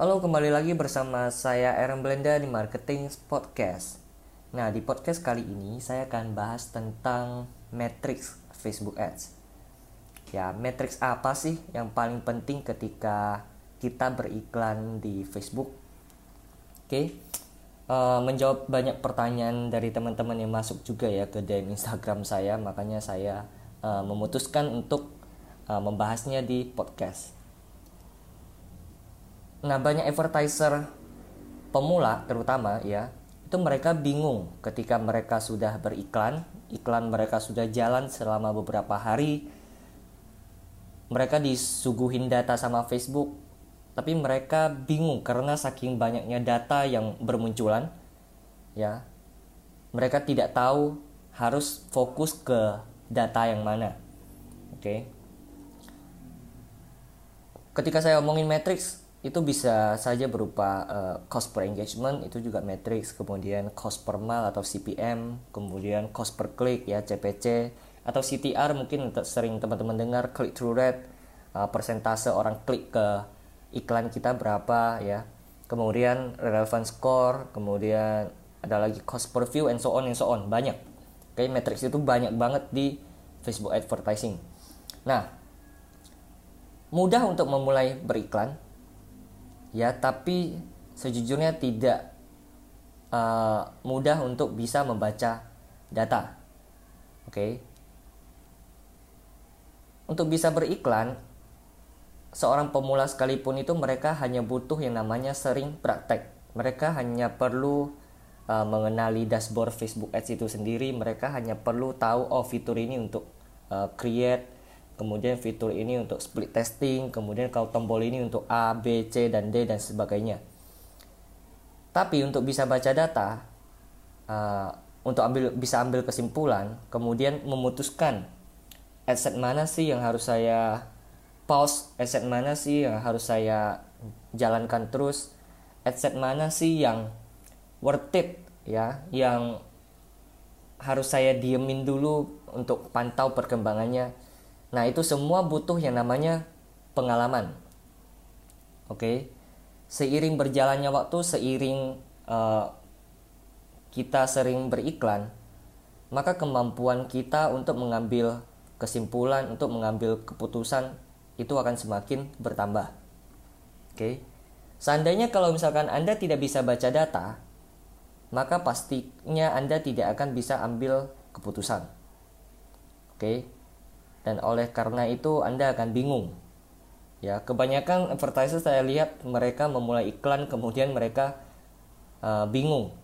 Halo, kembali lagi bersama saya Aaron Belenda di Marketing Podcast. Nah, di podcast kali ini saya akan bahas tentang matrix Facebook Ads. Ya, matrix apa sih yang paling penting ketika kita beriklan di Facebook? Oke, uh, menjawab banyak pertanyaan dari teman-teman yang masuk juga ya ke DM Instagram saya, makanya saya uh, memutuskan untuk uh, membahasnya di podcast. Nah, banyak advertiser pemula terutama ya, itu mereka bingung ketika mereka sudah beriklan, iklan mereka sudah jalan selama beberapa hari. Mereka disuguhin data sama Facebook, tapi mereka bingung karena saking banyaknya data yang bermunculan ya. Mereka tidak tahu harus fokus ke data yang mana. Oke. Okay. Ketika saya omongin matrix, itu bisa saja berupa uh, cost per engagement itu juga matrix. Kemudian cost per mile atau CPM kemudian cost per click ya CPC atau CTR mungkin sering teman-teman dengar click through rate uh, persentase orang klik ke iklan kita berapa ya. Kemudian relevant score kemudian ada lagi cost per view and so on and so on. Banyak. Kayak matrix itu banyak banget di Facebook advertising. Nah mudah untuk memulai beriklan ya tapi sejujurnya tidak uh, mudah untuk bisa membaca data. Oke? Okay? untuk bisa beriklan seorang pemula sekalipun itu mereka hanya butuh yang namanya sering praktek. Mereka hanya perlu uh, mengenali dashboard Facebook Ads itu sendiri. Mereka hanya perlu tahu oh fitur ini untuk uh, create kemudian fitur ini untuk split testing, kemudian kalau tombol ini untuk A, B, C, dan D, dan sebagainya. Tapi untuk bisa baca data, uh, untuk ambil bisa ambil kesimpulan, kemudian memutuskan aset mana sih yang harus saya pause, aset mana sih yang harus saya jalankan terus, aset mana sih yang worth it ya, yang harus saya diemin dulu untuk pantau perkembangannya Nah, itu semua butuh yang namanya pengalaman. Oke. Okay? Seiring berjalannya waktu, seiring uh, kita sering beriklan, maka kemampuan kita untuk mengambil kesimpulan, untuk mengambil keputusan itu akan semakin bertambah. Oke. Okay? Seandainya kalau misalkan Anda tidak bisa baca data, maka pastinya Anda tidak akan bisa ambil keputusan. Oke. Okay? Dan oleh karena itu Anda akan bingung. Ya, kebanyakan advertiser saya lihat mereka memulai iklan kemudian mereka uh, bingung.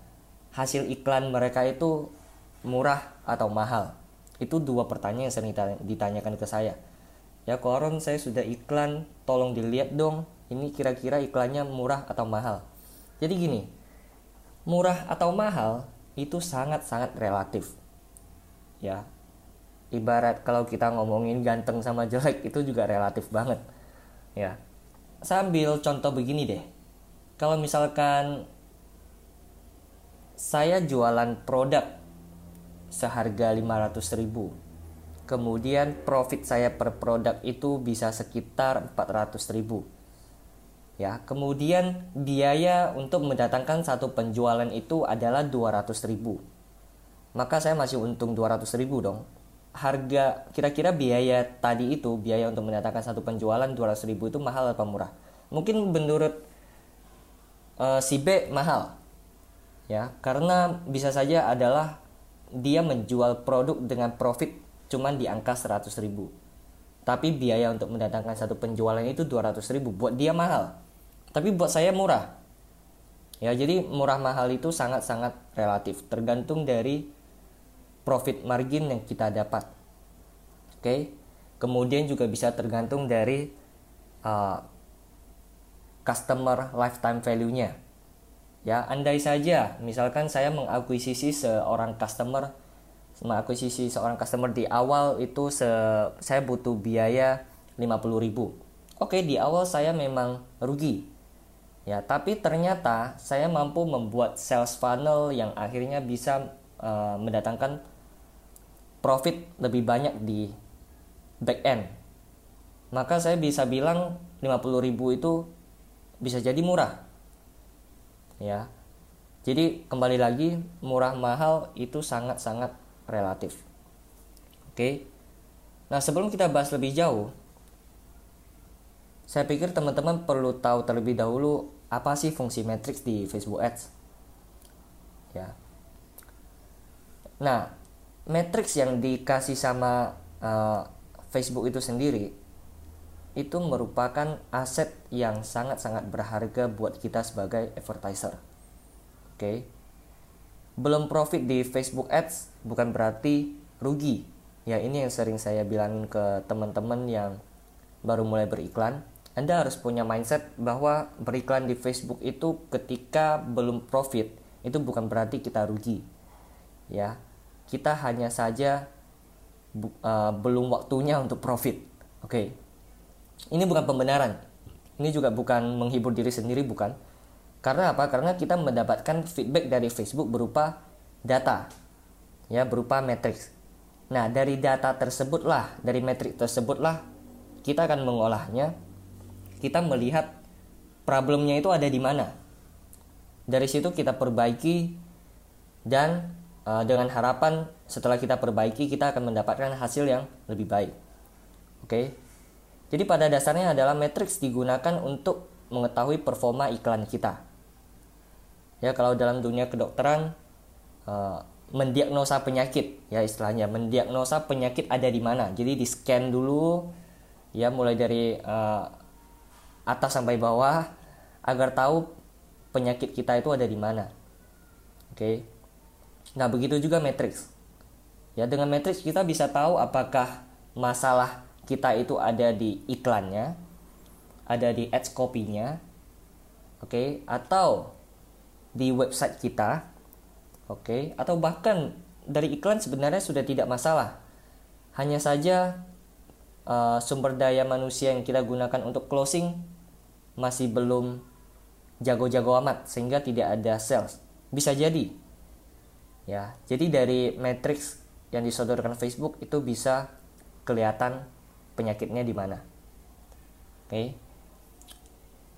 Hasil iklan mereka itu murah atau mahal. Itu dua pertanyaan yang sering ditanyakan ke saya. Ya, koron saya sudah iklan, tolong dilihat dong. Ini kira-kira iklannya murah atau mahal. Jadi gini, murah atau mahal itu sangat-sangat relatif. Ya, ibarat kalau kita ngomongin ganteng sama jelek itu juga relatif banget. Ya. Sambil contoh begini deh. Kalau misalkan saya jualan produk seharga 500 ribu kemudian profit saya per produk itu bisa sekitar 400 ribu. Ya kemudian biaya untuk mendatangkan satu penjualan itu adalah 200 ribu. Maka saya masih untung 200 ribu dong harga kira-kira biaya tadi itu biaya untuk mendatangkan satu penjualan 200 ribu itu mahal atau murah? Mungkin menurut uh, si B mahal. Ya karena bisa saja adalah dia menjual produk dengan profit cuman di angka 100 ribu. Tapi biaya untuk mendatangkan satu penjualan itu 200 ribu buat dia mahal. Tapi buat saya murah. Ya jadi murah mahal itu sangat-sangat relatif tergantung dari profit margin yang kita dapat. Oke. Kemudian juga bisa tergantung dari uh, customer lifetime value-nya. Ya, andai saja misalkan saya mengakuisisi seorang customer mengakuisisi seorang customer di awal itu se saya butuh biaya 50.000. Oke, di awal saya memang rugi. Ya, tapi ternyata saya mampu membuat sales funnel yang akhirnya bisa uh, mendatangkan profit lebih banyak di back end maka saya bisa bilang 50.000 itu bisa jadi murah. Ya. Jadi kembali lagi murah mahal itu sangat-sangat relatif. Oke. Nah, sebelum kita bahas lebih jauh, saya pikir teman-teman perlu tahu terlebih dahulu apa sih fungsi matrix di Facebook Ads. Ya. Nah, matrix yang dikasih sama uh, Facebook itu sendiri itu merupakan aset yang sangat-sangat berharga buat kita sebagai advertiser. Oke. Okay. Belum profit di Facebook Ads bukan berarti rugi. Ya, ini yang sering saya bilangin ke teman-teman yang baru mulai beriklan. Anda harus punya mindset bahwa beriklan di Facebook itu ketika belum profit itu bukan berarti kita rugi. Ya. Kita hanya saja bu, uh, belum waktunya untuk profit. Oke. Okay. Ini bukan pembenaran. Ini juga bukan menghibur diri sendiri bukan karena apa? Karena kita mendapatkan feedback dari Facebook berupa data, ya berupa matrix. Nah dari data tersebutlah, dari matrix tersebutlah kita akan mengolahnya. Kita melihat problemnya itu ada di mana. Dari situ kita perbaiki dan uh, dengan harapan setelah kita perbaiki kita akan mendapatkan hasil yang lebih baik. Oke. Jadi pada dasarnya adalah matrix digunakan untuk mengetahui performa iklan kita ya kalau dalam dunia kedokteran uh, mendiagnosa penyakit ya istilahnya mendiagnosa penyakit ada di mana jadi di scan dulu ya mulai dari uh, atas sampai bawah agar tahu penyakit kita itu ada di mana oke okay. Nah begitu juga matrix ya dengan matrix kita bisa tahu apakah masalah kita itu ada di iklannya ada di ads copy-nya oke okay? atau di website kita, oke, okay, atau bahkan dari iklan sebenarnya sudah tidak masalah. Hanya saja uh, sumber daya manusia yang kita gunakan untuk closing masih belum jago-jago amat sehingga tidak ada sales. Bisa jadi. Ya, jadi dari matrix yang disodorkan Facebook itu bisa kelihatan penyakitnya di mana. Oke. Okay.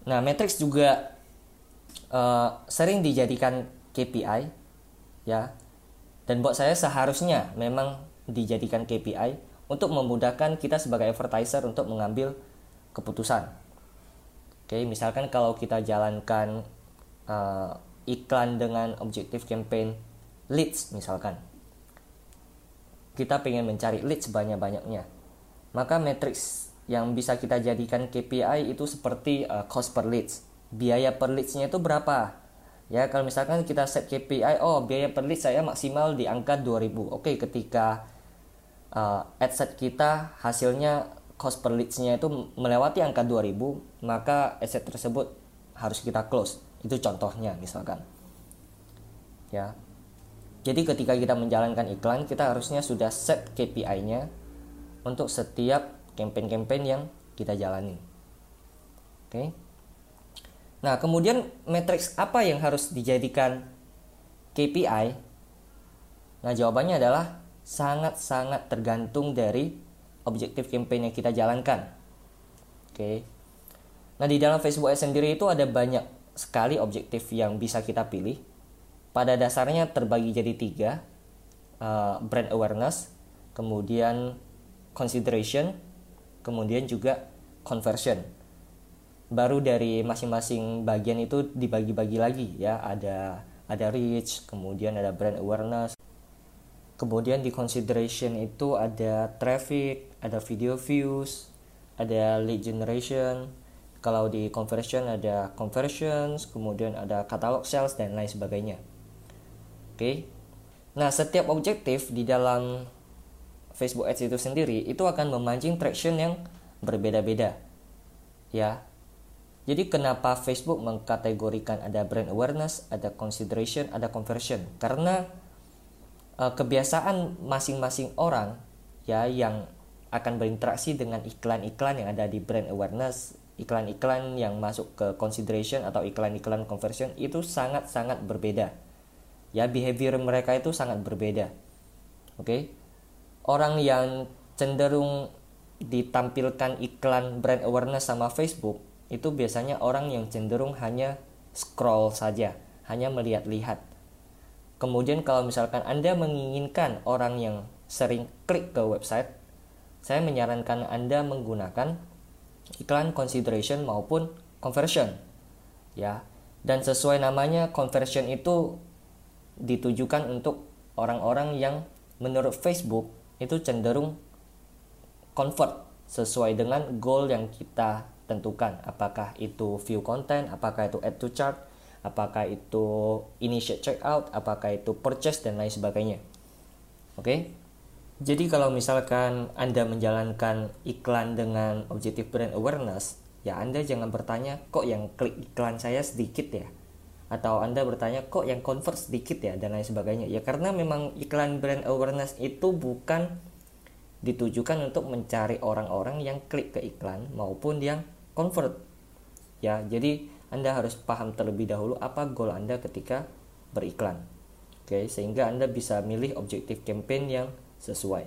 Nah, matrix juga uh, sering dijadikan KPI ya dan buat saya seharusnya memang dijadikan KPI untuk memudahkan kita sebagai advertiser untuk mengambil keputusan. Oke, misalkan kalau kita jalankan uh, iklan dengan objektif campaign leads misalkan. Kita pengen mencari leads sebanyak-banyaknya. Maka matrix yang bisa kita jadikan KPI itu seperti uh, cost per leads. Biaya per leads-nya itu berapa? Ya kalau misalkan kita set KPI oh biaya per lead saya maksimal di angka 2000 oke ketika uh, ad set kita hasilnya cost per leads-nya itu melewati angka 2000 maka asset tersebut harus kita close. Itu contohnya misalkan. Ya jadi ketika kita menjalankan iklan kita harusnya sudah set KPI-nya untuk setiap campaign-campaign yang kita jalani oke okay? Nah, kemudian matriks apa yang harus dijadikan KPI? Nah, jawabannya adalah sangat-sangat tergantung dari objektif campaign yang kita jalankan. Oke. Nah, di dalam Facebook Ads sendiri itu ada banyak sekali objektif yang bisa kita pilih. Pada dasarnya terbagi jadi tiga, uh, brand awareness, kemudian consideration, kemudian juga conversion. Baru dari masing-masing bagian itu dibagi-bagi lagi ya. Ada ada reach kemudian ada brand awareness. Kemudian di consideration itu ada traffic ada video views ada lead generation. Kalau di conversion ada conversions kemudian ada catalog sales dan lain sebagainya oke okay? nah setiap objektif di dalam Facebook Ads itu sendiri itu akan memancing traction yang berbeda-beda ya jadi kenapa Facebook mengkategorikan ada brand awareness, ada consideration, ada conversion? Karena uh, kebiasaan masing-masing orang ya yang akan berinteraksi dengan iklan-iklan yang ada di brand awareness, iklan-iklan yang masuk ke consideration atau iklan-iklan conversion itu sangat-sangat berbeda. Ya, behavior mereka itu sangat berbeda. Oke. Okay? Orang yang cenderung ditampilkan iklan brand awareness sama Facebook itu biasanya orang yang cenderung hanya scroll saja, hanya melihat-lihat. Kemudian kalau misalkan Anda menginginkan orang yang sering klik ke website, saya menyarankan Anda menggunakan iklan consideration maupun conversion. Ya. Dan sesuai namanya conversion itu ditujukan untuk orang-orang yang menurut Facebook itu cenderung convert sesuai dengan goal yang kita tentukan. Apakah itu view content apakah itu add to chart apakah itu initiate checkout apakah itu purchase dan lain sebagainya. Oke? Okay? jadi kalau misalkan anda menjalankan iklan dengan objective brand awareness ya anda jangan bertanya kok yang klik iklan saya sedikit ya atau anda bertanya kok yang convert sedikit ya? dan lain sebagainya. Ya karena memang iklan brand awareness itu bukan ditujukan untuk mencari orang-orang yang klik ke iklan maupun yang convert. Ya jadi anda harus paham terlebih dahulu apa goal anda ketika beriklan. Oke sehingga anda bisa milih objektif campaign yang sesuai.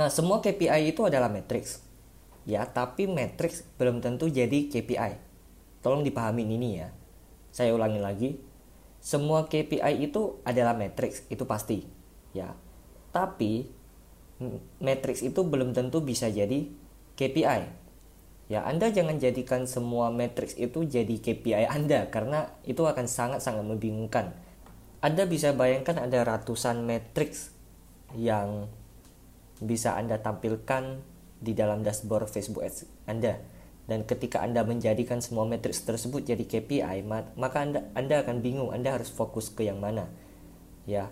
Nah semua KPI itu adalah matrix. Ya tapi matrix belum tentu jadi KPI tolong dipahami ini ya saya ulangi lagi semua KPI itu adalah matrix itu pasti ya tapi matrix itu belum tentu bisa jadi KPI Ya, Anda jangan jadikan semua matriks itu jadi KPI Anda karena itu akan sangat-sangat membingungkan. Anda bisa bayangkan ada ratusan matriks yang bisa Anda tampilkan di dalam dashboard Facebook Ads Anda. Dan ketika Anda menjadikan semua matriks tersebut jadi KPI, maka Anda Anda akan bingung Anda harus fokus ke yang mana. Ya.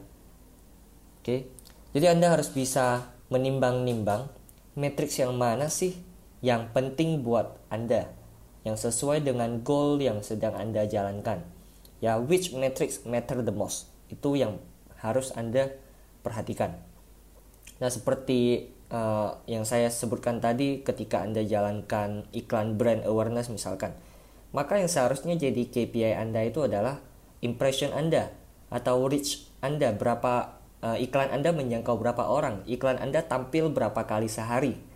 Oke. Jadi Anda harus bisa menimbang-nimbang matriks yang mana sih yang penting buat Anda yang sesuai dengan goal yang sedang Anda jalankan. Ya, which metrics matter the most? Itu yang harus Anda perhatikan. Nah, seperti uh, yang saya sebutkan tadi ketika Anda jalankan iklan brand awareness misalkan, maka yang seharusnya jadi KPI Anda itu adalah impression Anda atau reach Anda berapa uh, iklan Anda menjangkau berapa orang, iklan Anda tampil berapa kali sehari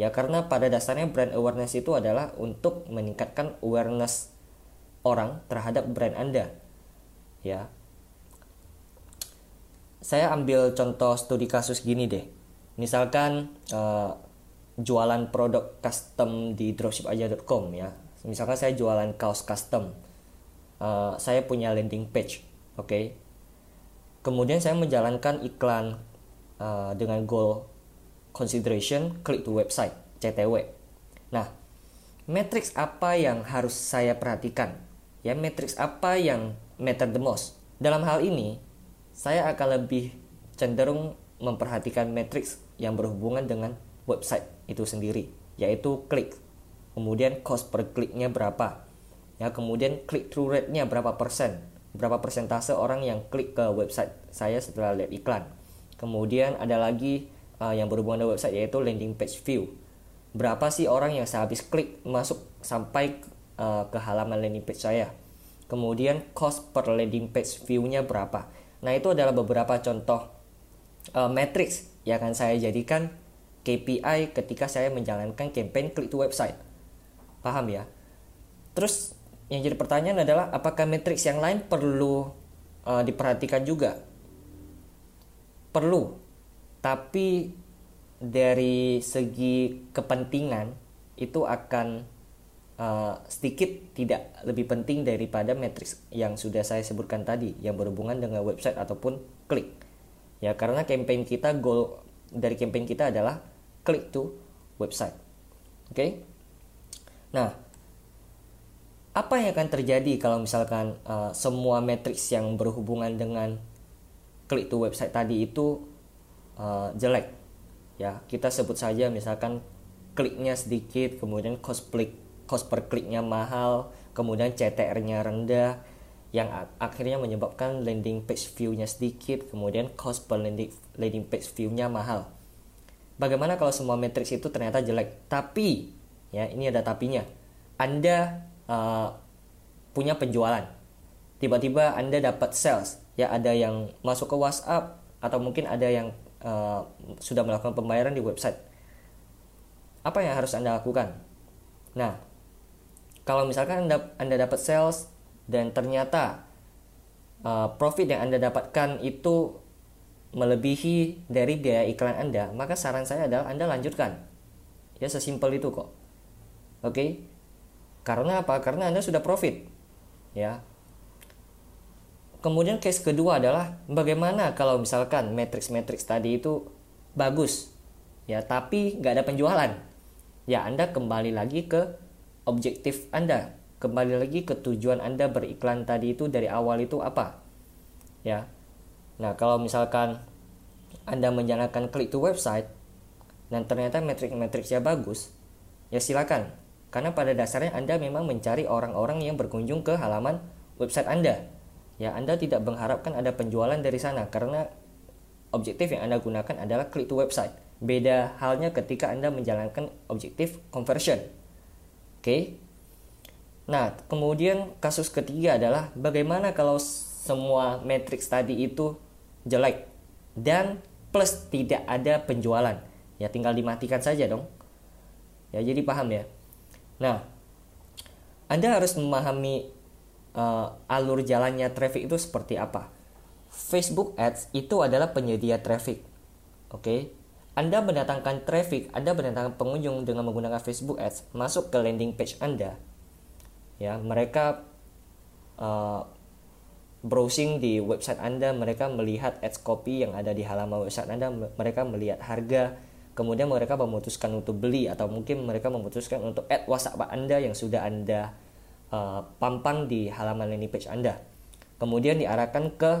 Ya karena pada dasarnya brand awareness itu adalah untuk meningkatkan awareness orang terhadap brand Anda. Ya. Saya ambil contoh studi kasus gini deh. Misalkan uh, jualan produk custom di dropshipaja.com ya. Misalkan saya jualan kaos custom. Uh, saya punya landing page, oke. Okay? Kemudian saya menjalankan iklan uh, dengan goal consideration click to website CTW. Nah, matrix apa yang harus saya perhatikan? Ya, matrix apa yang matter the most? Dalam hal ini, saya akan lebih cenderung memperhatikan matrix yang berhubungan dengan website itu sendiri, yaitu klik. Kemudian cost per kliknya berapa? Ya, kemudian click through rate-nya berapa persen? Berapa persentase orang yang klik ke website saya setelah lihat iklan? Kemudian ada lagi uh, yang berhubungan dengan website yaitu landing page view. Berapa sih orang yang sehabis klik masuk sampai uh, ke halaman landing page saya? Kemudian cost per landing page view-nya berapa? Nah, itu adalah beberapa contoh uh, matrix yang akan saya jadikan KPI ketika saya menjalankan campaign click to website. Paham ya? Terus yang jadi pertanyaan adalah apakah matrix yang lain perlu uh, diperhatikan juga? Perlu, tapi dari segi kepentingan itu akan uh, sedikit tidak lebih penting daripada matriks yang sudah saya sebutkan tadi yang berhubungan dengan website ataupun klik ya karena campaign kita goal dari campaign kita adalah klik to website oke okay? nah apa yang akan terjadi kalau misalkan uh, semua matriks yang berhubungan dengan klik to website tadi itu uh, jelek ya kita sebut saja misalkan kliknya sedikit kemudian cost klik cost per kliknya mahal kemudian CTR-nya rendah yang akhirnya menyebabkan landing page view-nya sedikit kemudian cost per landing, landing page view-nya mahal. Bagaimana kalau semua matriks itu ternyata jelek? Tapi ya ini ada tapinya. Anda uh, punya penjualan. Tiba-tiba anda dapat sales. Ya ada yang masuk ke WhatsApp atau mungkin ada yang uh, sudah melakukan pembayaran di website. Apa yang harus Anda lakukan? Nah, kalau misalkan anda anda dapat sales dan ternyata uh, profit yang anda dapatkan itu melebihi dari biaya iklan anda maka saran saya adalah anda lanjutkan. Ya sesimpel itu kok. Oke? Karena apa? Karena anda sudah profit. Ya. Kemudian case kedua adalah bagaimana kalau misalkan matrix-matrix tadi itu bagus? Ya tapi nggak ada penjualan. Ya anda kembali lagi ke objektif Anda. Kembali lagi ke tujuan Anda beriklan tadi itu dari awal itu apa? Ya. Nah, kalau misalkan Anda menjalankan klik to website dan ternyata metrik-metriknya bagus, ya silakan. Karena pada dasarnya Anda memang mencari orang-orang yang berkunjung ke halaman website Anda. Ya, Anda tidak mengharapkan ada penjualan dari sana karena objektif yang Anda gunakan adalah klik to website. Beda halnya ketika Anda menjalankan objektif conversion. Oke. Nah, kemudian kasus ketiga adalah bagaimana kalau semua matriks tadi itu jelek dan plus tidak ada penjualan. Ya tinggal dimatikan saja dong. Ya jadi paham ya. Nah, Anda harus memahami uh, alur jalannya traffic itu seperti apa. Facebook Ads itu adalah penyedia traffic. Oke. Okay? Anda mendatangkan traffic, Anda mendatangkan pengunjung dengan menggunakan Facebook Ads masuk ke landing page Anda. Ya, mereka uh, browsing di website Anda, mereka melihat ads copy yang ada di halaman website Anda, mereka melihat harga, kemudian mereka memutuskan untuk beli atau mungkin mereka memutuskan untuk add WhatsApp Anda yang sudah Anda uh, pampang di halaman landing page Anda. Kemudian diarahkan ke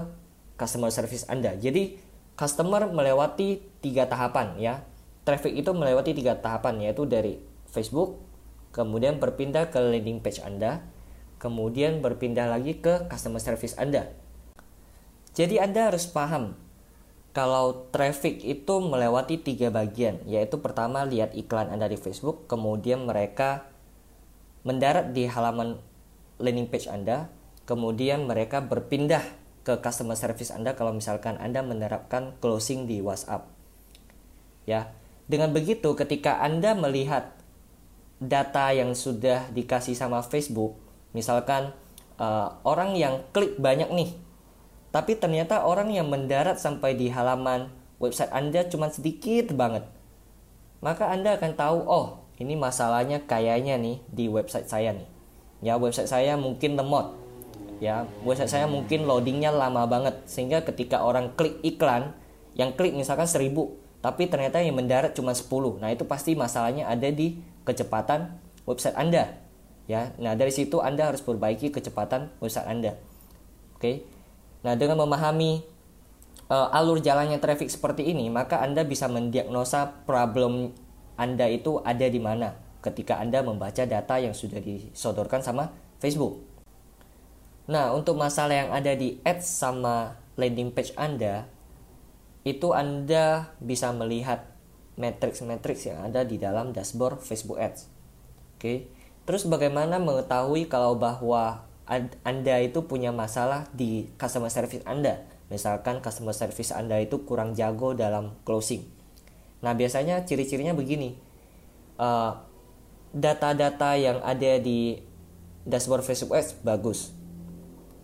customer service Anda. Jadi customer melewati tiga tahapan ya traffic itu melewati tiga tahapan yaitu dari Facebook kemudian berpindah ke landing page Anda kemudian berpindah lagi ke customer service Anda jadi Anda harus paham kalau traffic itu melewati tiga bagian yaitu pertama lihat iklan Anda di Facebook kemudian mereka mendarat di halaman landing page Anda kemudian mereka berpindah ke customer service Anda kalau misalkan Anda menerapkan closing di WhatsApp. Ya. Dengan begitu ketika Anda melihat data yang sudah dikasih sama Facebook, misalkan uh, orang yang klik banyak nih, tapi ternyata orang yang mendarat sampai di halaman website Anda cuma sedikit banget. Maka Anda akan tahu, oh, ini masalahnya kayaknya nih di website saya nih. Ya, website saya mungkin lemot ya website saya mungkin loadingnya lama banget sehingga ketika orang klik iklan yang klik misalkan 1000 tapi ternyata yang mendarat cuma 10 nah itu pasti masalahnya ada di kecepatan website anda ya. Nah dari situ anda harus perbaiki kecepatan website anda oke? Nah dengan memahami uh, alur jalannya traffic seperti ini maka anda bisa mendiagnosa problem anda itu ada di mana ketika anda membaca data yang sudah disodorkan sama Facebook. Nah, untuk masalah yang ada di ads sama landing page Anda, itu Anda bisa melihat matrix-matrix yang ada di dalam dashboard Facebook Ads. Oke. Terus bagaimana mengetahui kalau bahwa Anda itu punya masalah di customer service Anda? Misalkan customer service Anda itu kurang jago dalam closing. Nah, biasanya ciri-cirinya begini. Uh, data-data yang ada di dashboard Facebook Ads bagus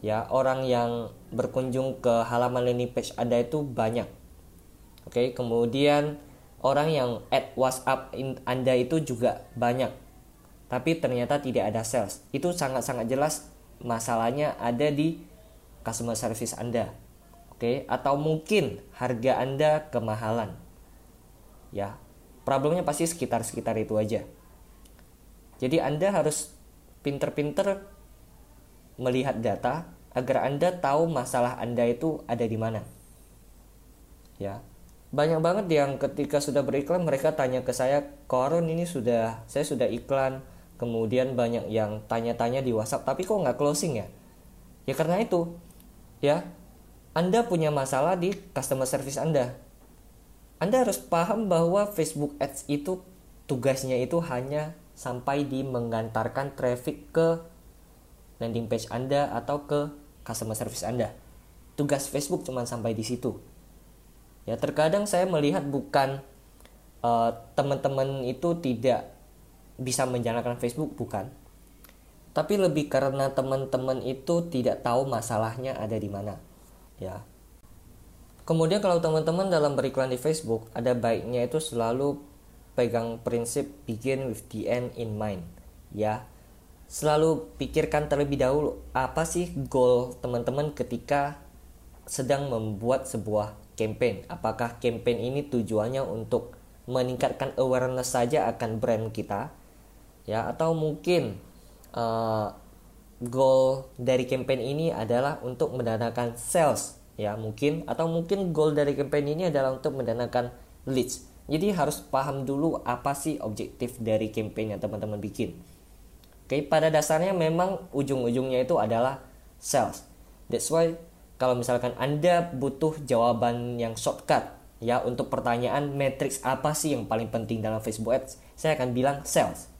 ya orang yang berkunjung ke halaman landing page Anda itu banyak. Oke, kemudian orang yang add WhatsApp Anda itu juga banyak. Tapi ternyata tidak ada sales. Itu sangat-sangat jelas masalahnya ada di customer service Anda. Oke, atau mungkin harga Anda kemahalan. Ya, problemnya pasti sekitar-sekitar itu aja. Jadi Anda harus pinter-pinter melihat data agar Anda tahu masalah Anda itu ada di mana. Ya. Banyak banget yang ketika sudah beriklan mereka tanya ke saya, "Koron ini sudah saya sudah iklan." Kemudian banyak yang tanya-tanya di WhatsApp, "Tapi kok nggak closing ya?" Ya karena itu. Ya. Anda punya masalah di customer service Anda. Anda harus paham bahwa Facebook Ads itu tugasnya itu hanya sampai di mengantarkan traffic ke landing page Anda atau ke customer service Anda. Tugas Facebook cuma sampai di situ. Ya, terkadang saya melihat bukan uh, teman-teman itu tidak bisa menjalankan Facebook, bukan. tapi lebih karena teman-teman itu tidak tahu masalahnya ada di mana. Ya. Kemudian kalau teman-teman dalam beriklan di Facebook ada baiknya itu selalu pegang prinsip begin with the end in mind. Ya. Selalu pikirkan terlebih dahulu apa sih goal teman-teman ketika sedang membuat sebuah campaign. Apakah campaign ini tujuannya untuk meningkatkan awareness saja akan brand kita? Ya atau mungkin uh, goal dari campaign ini adalah untuk mendandakan sales ya mungkin atau mungkin goal dari campaign ini adalah untuk mendandakan leads. Jadi harus paham dulu apa sih objektif dari campaign yang teman-teman bikin. Oke pada dasarnya memang ujung-ujungnya itu adalah sales. That's why kalau misalkan anda butuh jawaban yang shortcut ya untuk pertanyaan matrix apa sih yang paling penting dalam Facebook Ads saya akan bilang sales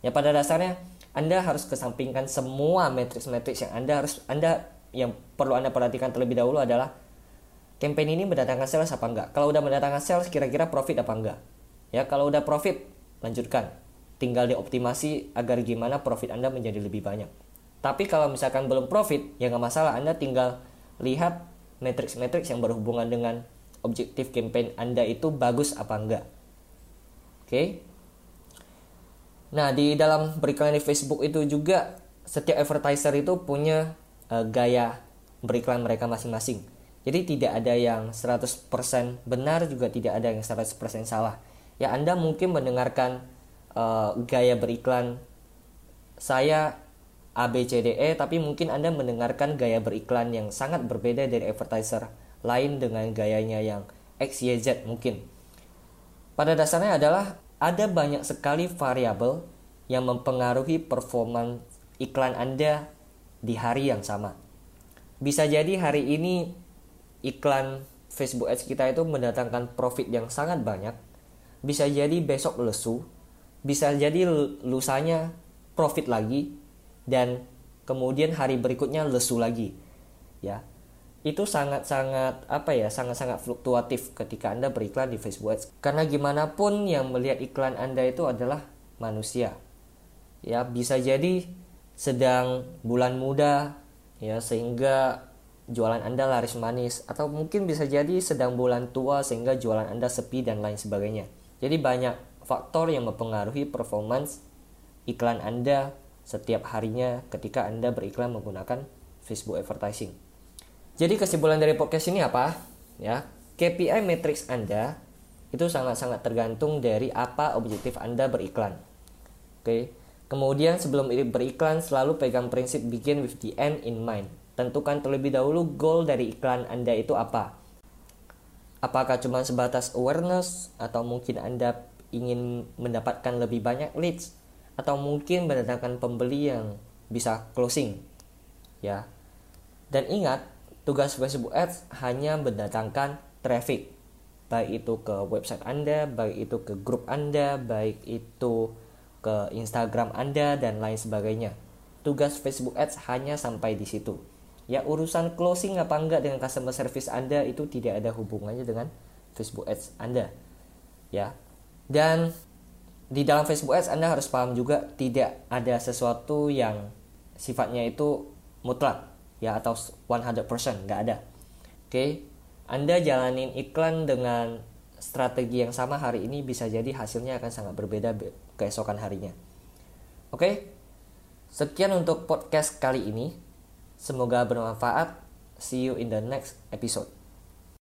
ya pada dasarnya anda harus kesampingkan semua matriks-matriks yang Anda harus Anda yang perlu Anda perhatikan terlebih dahulu adalah campaign ini mendatangkan sales apa enggak. Kalau udah mendatangkan sales kira-kira profit apa enggak. Ya, kalau udah profit lanjutkan. Tinggal dioptimasi agar gimana profit Anda menjadi lebih banyak. Tapi kalau misalkan belum profit, ya nggak masalah. Anda tinggal lihat matriks-matriks yang berhubungan dengan objektif campaign Anda itu bagus apa enggak. Oke. Okay? Nah, di dalam beriklan di Facebook itu juga setiap advertiser itu punya uh, gaya beriklan mereka masing-masing. Jadi tidak ada yang 100% benar juga tidak ada yang 100% salah. Ya Anda mungkin mendengarkan uh, gaya beriklan saya ABCDE tapi mungkin Anda mendengarkan gaya beriklan yang sangat berbeda dari advertiser lain dengan gayanya yang XYZ mungkin. Pada dasarnya adalah ada banyak sekali variabel yang mempengaruhi performa iklan Anda di hari yang sama. Bisa jadi hari ini iklan Facebook Ads kita itu mendatangkan profit yang sangat banyak. Bisa jadi besok lesu, bisa jadi lusanya profit lagi dan kemudian hari berikutnya lesu lagi. Ya. Itu sangat-sangat apa ya sangat-sangat fluktuatif ketika anda beriklan di Facebook Ads. Karena gimana pun yang melihat iklan anda itu adalah manusia. Ya bisa jadi sedang bulan muda ya sehingga jualan anda laris manis. Atau mungkin bisa jadi sedang bulan tua sehingga jualan anda sepi dan lain sebagainya. Jadi banyak faktor yang mempengaruhi performance iklan anda setiap harinya ketika anda beriklan menggunakan Facebook advertising jadi kesimpulan dari podcast ini apa? Ya, KPI matrix Anda itu sangat-sangat tergantung dari apa objektif Anda beriklan. Oke. Kemudian sebelum beriklan selalu pegang prinsip begin with the end in mind. Tentukan terlebih dahulu goal dari iklan Anda itu apa. Apakah cuma sebatas awareness atau mungkin Anda ingin mendapatkan lebih banyak leads atau mungkin mendatangkan pembeli yang bisa closing. Ya. Dan ingat, Tugas Facebook Ads hanya mendatangkan traffic, baik itu ke website Anda, baik itu ke grup Anda, baik itu ke Instagram Anda dan lain sebagainya. Tugas Facebook Ads hanya sampai di situ. Ya urusan closing apa enggak dengan customer service Anda itu tidak ada hubungannya dengan Facebook Ads Anda. Ya. Dan di dalam Facebook Ads Anda harus paham juga tidak ada sesuatu yang sifatnya itu mutlak ya atau 100% nggak ada oke okay? anda jalanin iklan dengan strategi yang sama hari ini bisa jadi hasilnya akan sangat berbeda keesokan harinya oke okay? sekian untuk podcast kali ini semoga bermanfaat see you in the next episode